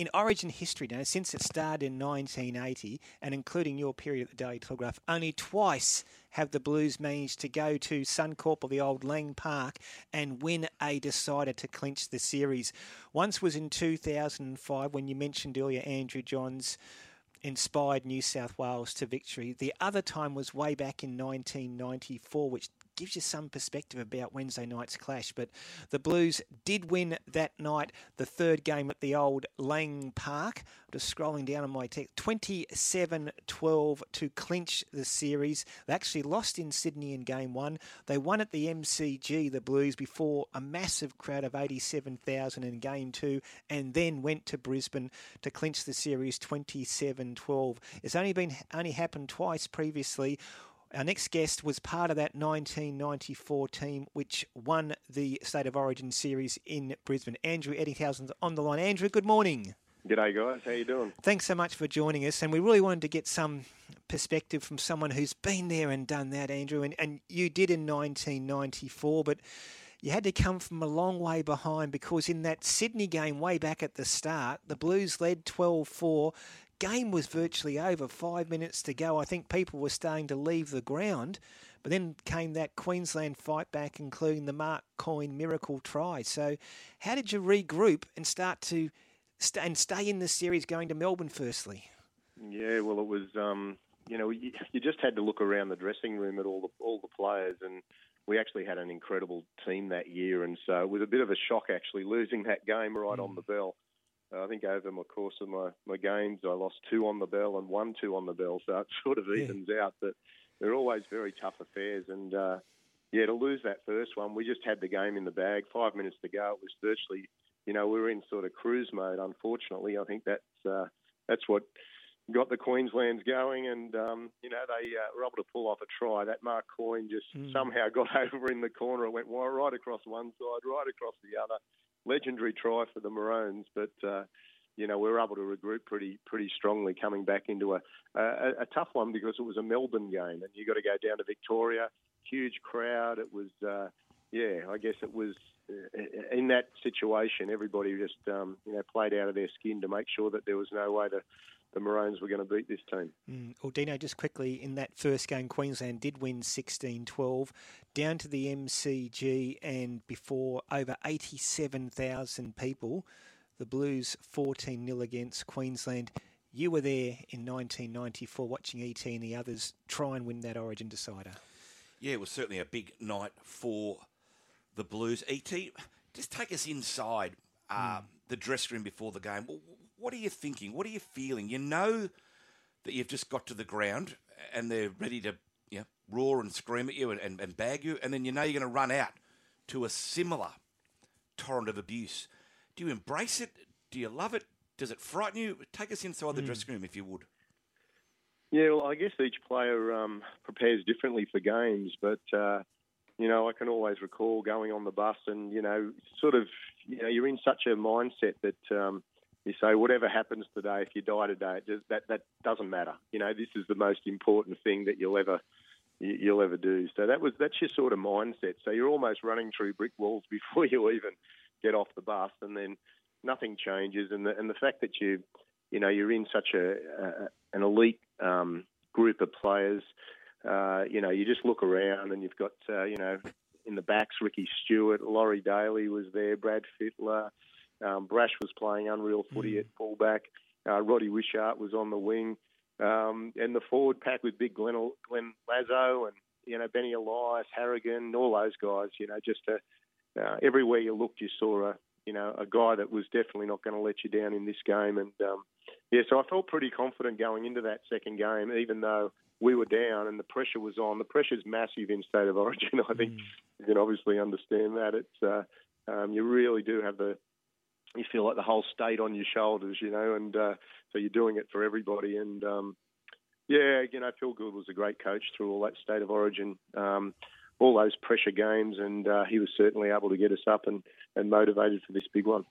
in Origin history now, since it started in 1980, and including your period at the Daily Telegraph, only twice have the Blues managed to go to Suncorp or the old Lang Park and win a decider to clinch the series. Once was in 2005 when you mentioned earlier Andrew Johns inspired New South Wales to victory. The other time was way back in 1994, which gives you some perspective about Wednesday night's clash. But the Blues did win that night, the third game at the old Lang Park. Just scrolling down on my text, 27 12 to clinch the series. They actually lost in Sydney in game one. They won at the MCG, the Blues, before a massive crowd of 87,000 in game two, and then went to Brisbane to clinch the series 27 12. It's only been only happened twice previously. Our next guest was part of that 1994 team which won the State of Origin series in Brisbane. Andrew Ettingshausen's on the line. Andrew, good morning. G'day, guys. How you doing? Thanks so much for joining us. And we really wanted to get some perspective from someone who's been there and done that, Andrew. And, and you did in 1994, but you had to come from a long way behind because in that Sydney game way back at the start, the Blues led 12 4 game was virtually over. Five minutes to go. I think people were starting to leave the ground. But then came that Queensland fight back, including the Mark Coyne miracle try. So, how did you regroup and start to st- and stay in the series going to Melbourne firstly? Yeah, well, it was um, you know you, you, just had to look around the dressing room at all the all the players, and we actually had an incredible team that year, and so it was a bit of a shock actually losing that game right mm. on the bell. I think over my course of my, my games, I lost two on the bell and one two on the bell, so it sort of evens yeah. out. But they're always very tough affairs, and uh, yeah, to lose that first one, we just had the game in the bag. Five minutes to go, it was virtually, you know, we were in sort of cruise mode. Unfortunately, I think that's uh, that's what got the Queenslands going, and um, you know they uh, were able to pull off a try. That Mark Coyne just mm. somehow got over in the corner. It went right across one side, right across the other legendary try for the Maroons, but uh, you know we were able to regroup pretty pretty strongly coming back into a, a, a tough one because it was a Melbourne game and you got to go down to Victoria, huge crowd. It was uh, yeah, I guess it was uh, in that situation everybody just um, you know played out of their skin to make sure that there was no way to the Maroons were going to beat this team. Mm. Well, Dino, just quickly, in that first game, Queensland did win 16 12 down to the MCG and before over 87,000 people. The Blues 14 0 against Queensland. You were there in 1994 watching ET and the others try and win that Origin decider. Yeah, it was certainly a big night for the Blues. ET, just take us inside uh, mm. the dressing room before the game. What are you thinking? What are you feeling? You know that you've just got to the ground and they're ready to you know, roar and scream at you and, and, and bag you, and then you know you're going to run out to a similar torrent of abuse. Do you embrace it? Do you love it? Does it frighten you? Take us inside the mm. dressing room if you would. Yeah, well, I guess each player um, prepares differently for games, but uh, you know, I can always recall going on the bus and you know, sort of, you know, you're in such a mindset that um, you say whatever happens today, if you die today, just, that that doesn't matter. You know, this is the most important thing that you'll ever you'll ever do. So that was that's your sort of mindset. So you're almost running through brick walls before you even get off the bus, and then nothing changes. And the and the fact that you you know you're in such a, a an elite um, group of players, uh, you know, you just look around and you've got uh, you know in the backs Ricky Stuart, Laurie Daley was there, Brad Fittler. Um, Brash was playing unreal footy mm. at fullback. Uh, Roddy Wishart was on the wing. Um, and the forward pack with big Glenn, Glenn Lazo and, you know, Benny Elias, Harragon, all those guys, you know, just a, uh, everywhere you looked, you saw a, you know, a guy that was definitely not going to let you down in this game. And, um, yeah, so I felt pretty confident going into that second game, even though we were down and the pressure was on. The pressure's massive in State of Origin. I think mm. you can obviously understand that. It's, uh, um, you really do have the, you feel like the whole state on your shoulders, you know, and uh, so you're doing it for everybody. And um, yeah, you know, Phil Gould was a great coach through all that state of origin, um, all those pressure games, and uh, he was certainly able to get us up and, and motivated for this big one.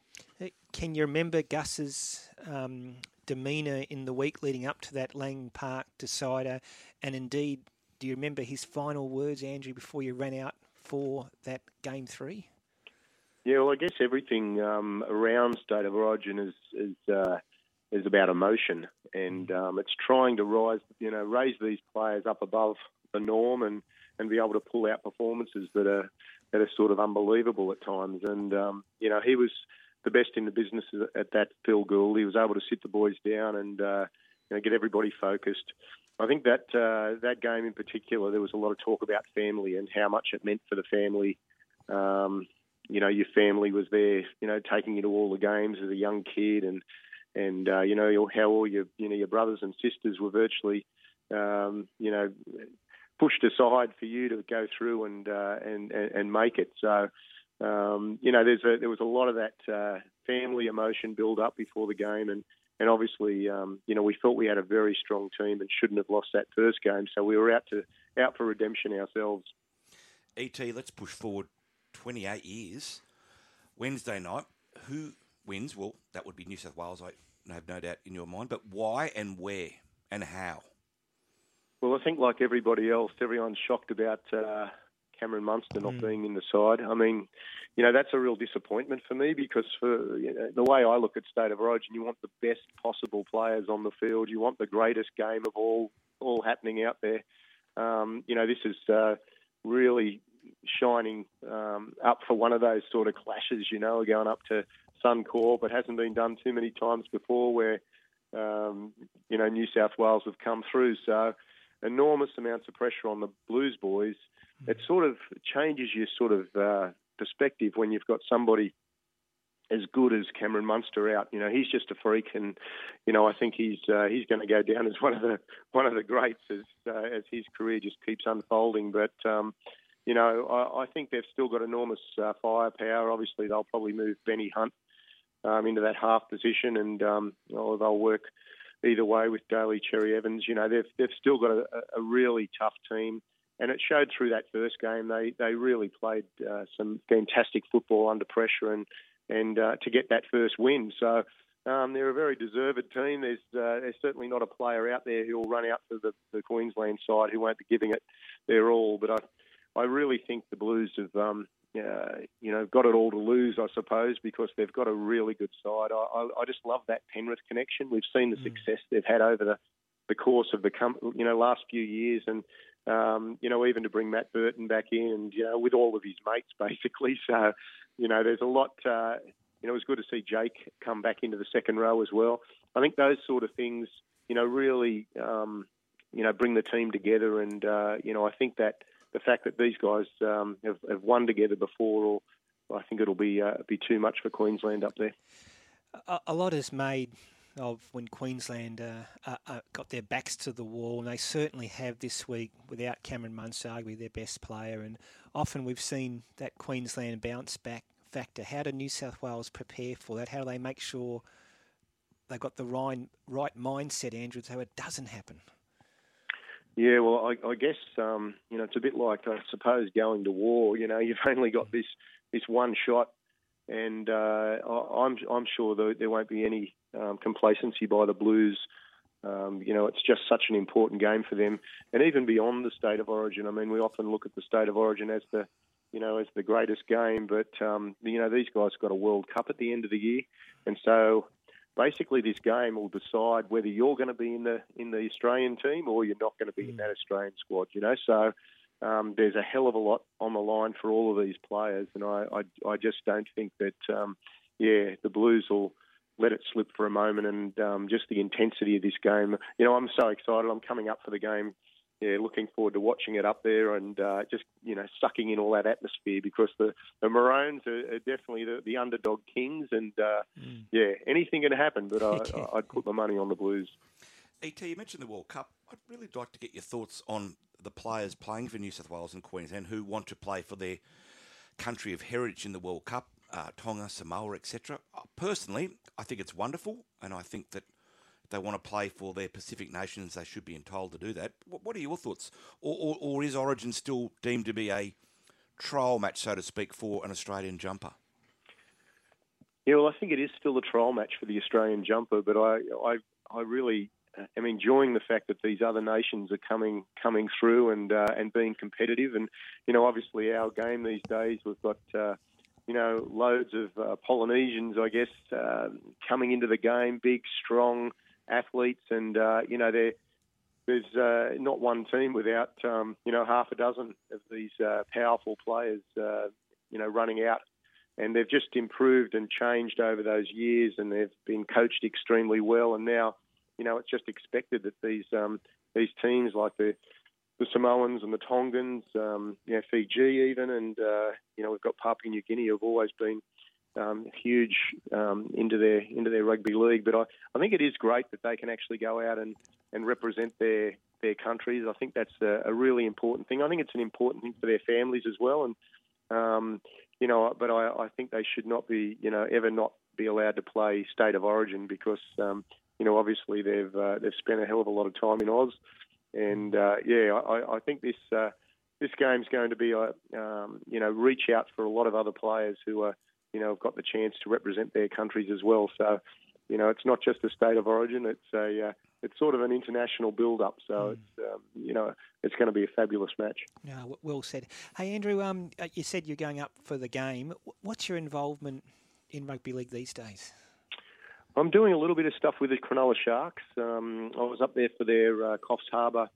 Can you remember Gus's um, demeanour in the week leading up to that Lang Park decider? And indeed, do you remember his final words, Andrew, before you ran out for that game three? Yeah, well, I guess everything um, around State of Origin is is uh, is about emotion, and um, it's trying to rise, you know, raise these players up above the norm, and, and be able to pull out performances that are that are sort of unbelievable at times. And um, you know, he was the best in the business at that Phil Gould. He was able to sit the boys down and uh, you know, get everybody focused. I think that uh, that game in particular, there was a lot of talk about family and how much it meant for the family. Um, you know, your family was there, you know, taking you to all the games as a young kid, and and uh, you know how all your you know your brothers and sisters were virtually, um, you know, pushed aside for you to go through and uh, and, and make it. So, um, you know, there's a, there was a lot of that uh, family emotion build up before the game, and and obviously, um, you know, we felt we had a very strong team and shouldn't have lost that first game. So we were out to out for redemption ourselves. ET, let's push forward 28 years. Wednesday night, who wins? Well, that would be New South Wales. I have no doubt in your mind, but why and where and how? Well, I think like everybody else, everyone's shocked about uh, Cameron Munster not mm. being in the side. I mean, you know, that's a real disappointment for me because for you know, the way I look at State of Origin, you want the best possible players on the field. You want the greatest game of all all happening out there. Um, you know, this is uh, really shining um, up for one of those sort of clashes. You know, going up to Suncorp. It hasn't been done too many times before where um, you know New South Wales have come through. So enormous amounts of pressure on the Blues boys. It sort of changes your sort of uh, perspective when you've got somebody as good as Cameron Munster out. You know, he's just a freak, and you know, I think he's uh, he's going to go down as one of the one of the greats as uh, as his career just keeps unfolding. But um, you know, I, I think they've still got enormous uh, firepower. Obviously, they'll probably move Benny Hunt um, into that half position, and um, oh, they'll work either way with Daly Cherry Evans. You know, they've they've still got a, a really tough team and it showed through that first game. They they really played uh, some fantastic football under pressure and and uh, to get that first win. So um, they're a very deserved team. There's uh, there's certainly not a player out there who will run out for the, the Queensland side who won't be giving it their all. But I I really think the Blues have um, uh, you know got it all to lose, I suppose, because they've got a really good side. I, I, I just love that Penrith connection. We've seen the mm. success they've had over the the course of the com- you know last few years and um, you know, even to bring Matt Burton back in, and you know, with all of his mates basically. So, you know, there's a lot. Uh, you know, it was good to see Jake come back into the second row as well. I think those sort of things, you know, really, um, you know, bring the team together, and uh, you know, I think that the fact that these guys um, have, have won together before, or I think it'll be uh, be too much for Queensland up there. A, a lot is made of when Queensland uh, uh, uh, got their backs to the wall, and they certainly have this week without Cameron Munster, arguably their best player. And often we've seen that Queensland bounce back factor. How do New South Wales prepare for that? How do they make sure they've got the right, right mindset, Andrew, so it doesn't happen? Yeah, well, I, I guess um, you know it's a bit like I suppose going to war. You know, you've only got this this one shot and uh, I'm I'm sure there won't be any um, complacency by the Blues. Um, you know, it's just such an important game for them, and even beyond the state of origin. I mean, we often look at the state of origin as the you know as the greatest game, but um, you know these guys got a World Cup at the end of the year, and so basically this game will decide whether you're going to be in the in the Australian team or you're not going to be mm. in that Australian squad. You know, so um, there's a hell of a lot on the line for all of these players, and I, I, I just don't think that, um, yeah, the Blues will let it slip for a moment, and um, just the intensity of this game. You know, I'm so excited. I'm coming up for the game. Yeah, looking forward to watching it up there and uh, just you know sucking in all that atmosphere because the, the Maroons are, are definitely the, the, underdog kings, and uh, mm. yeah, anything can happen. But I, I'd put the money on the Blues. ET, you mentioned the World Cup. I'd really like to get your thoughts on the players playing for New South Wales and Queensland who want to play for their country of heritage in the World Cup, uh, Tonga, Samoa, etc. Personally, I think it's wonderful, and I think that if they want to play for their Pacific nations, they should be entitled to do that. What, are your thoughts? Or, or, or is Origin still deemed to be a trial match, so to speak, for an Australian jumper? Yeah, well, I think it is still a trial match for the Australian jumper, but I, I, I really am enjoying the fact that these other nations are coming coming through and uh, and being competitive. And you know, obviously, our game these days we've got uh, you know, loads of uh, Polynesians, I guess, uh, coming into the game, big, strong athletes, and uh, you know, there's uh, not one team without um, you know half a dozen of these uh, powerful players, uh, you know, running out, and they've just improved and changed over those years, and they've been coached extremely well, and now, you know, it's just expected that these um, these teams like the the Samoans and the Tongans, um, you know, Fiji even, and uh, you know we've got Papua New Guinea have always been um, huge um, into their into their rugby league. But I, I think it is great that they can actually go out and, and represent their their countries. I think that's a, a really important thing. I think it's an important thing for their families as well. And um, you know, but I, I think they should not be you know ever not be allowed to play state of origin because um, you know obviously they've uh, they've spent a hell of a lot of time in Oz. And uh, yeah, I, I, think this uh, this game's going to be, a um, you know, reach out for a lot of other players who are, you know, have got the chance to represent their countries as well. So, you know, it's not just a state of origin; it's a uh, it's sort of an international build-up. So mm. it's um, you know it's going to be a fabulous match. Yeah, well said. Hey Andrew, um, uh, you said you're going up for the game. What's your involvement in rugby league these days? I'm doing a little bit of stuff with the Cronulla Sharks. Um, I was up there for their uh, Coffs Harbour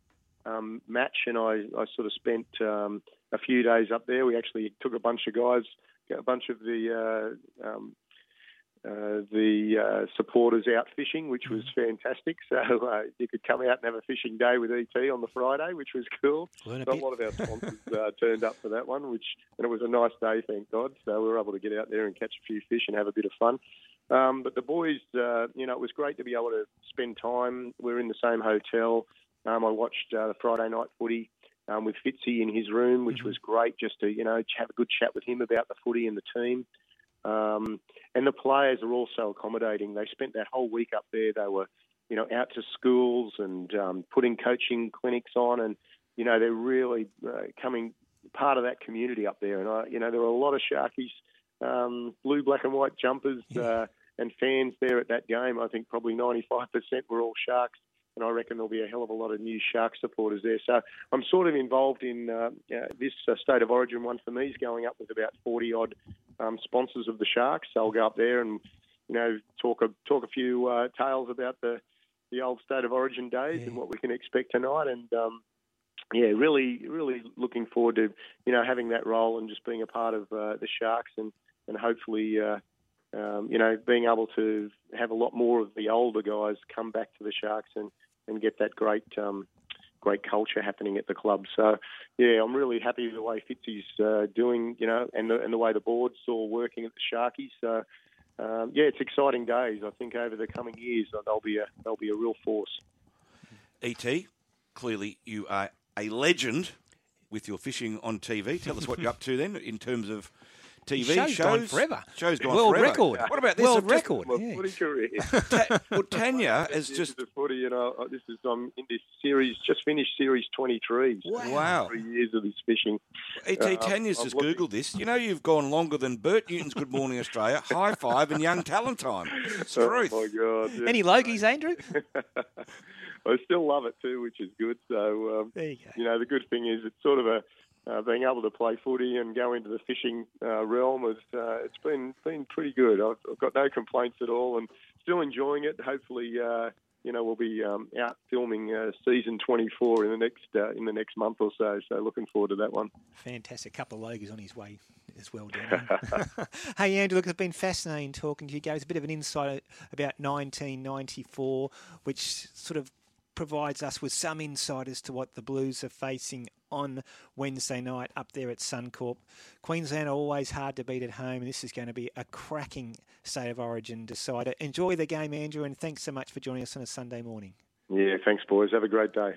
um, match, and I, I, sort of spent um, a few days up there. We actually took a bunch of guys, a bunch of the uh, um, uh, the uh, supporters out fishing, which was mm-hmm. fantastic. So uh, you could come out and have a fishing day with ET on the Friday, which was cool. A, a, lot of our sponsors uh, turned up for that one, which and it was a nice day, thank God. So we were able to get out there and catch a few fish and have a bit of fun. Um, but the boys, uh, you know, it was great to be able to spend time. We are in the same hotel. Um, I watched uh, the Friday night footy um, with Fitzy in his room, which mm-hmm. was great just to, you know, have a good chat with him about the footy and the team. Um, and the players are also accommodating. They spent that whole week up there. They were, you know, out to schools and um, putting coaching clinics on, and you know, they're really uh, coming part of that community up there. And I, you know, there were a lot of Sharkies um, blue, black, and white jumpers uh, and fans there at that game. I think probably 95% were all Sharks, and I reckon there'll be a hell of a lot of new Shark supporters there. So I'm sort of involved in uh, uh, this uh, State of Origin one for me is going up with about 40 odd um, sponsors of the Sharks. So I'll go up there and you know talk a talk a few uh, tales about the the old State of Origin days yeah. and what we can expect tonight and. Um, yeah, really, really looking forward to you know having that role and just being a part of uh, the Sharks and and hopefully, uh, um, you know, being able to have a lot more of the older guys come back to the Sharks and, and get that great um, great culture happening at the club. So, yeah, I'm really happy with the way Fitzy's uh, doing, you know, and the, and the way the board's all working at the Sharkies. So, um, yeah, it's exciting days. I think over the coming years they'll be a they'll be a real force. ET, clearly you are a legend with your fishing on TV. Tell us what you're up to then in terms of TV show's shows. Gone forever. Show's gone World forever. record. What about this? World record. My yeah. footy career. Ta- well, Tanya is just the footy. You know, this is I'm in this series. Just finished series 23. Wow. wow. Three years of this fishing. ET, uh, Tanya's just looking... googled this. You know, you've gone longer than Bert Newton's Good Morning Australia, High Five, and Young Talent Time. It's oh, truth. my God. Yeah. Any Logies, Andrew? I still love it too, which is good. So um, there you go. You know, the good thing is it's sort of a uh, being able to play footy and go into the fishing uh, realm is uh, it's been been pretty good. I've, I've, got no complaints at all, and still enjoying it. Hopefully, uh, you know, we'll be um, out filming uh, season 24 in the next uh, in the next month or so. So looking forward to that one. Fantastic, couple of Logies on his way as well. hey Andrew, look, it's been fascinating talking to you. Gave us a bit of an insight about 1994, which sort of provides us with some insight as to what the Blues are facing on Wednesday night up there at Suncorp. Queensland are always hard to beat at home, and this is going to be a cracking state of origin decider. Enjoy the game, Andrew, and thanks so much for joining us on a Sunday morning. Yeah, thanks, boys. Have a great day.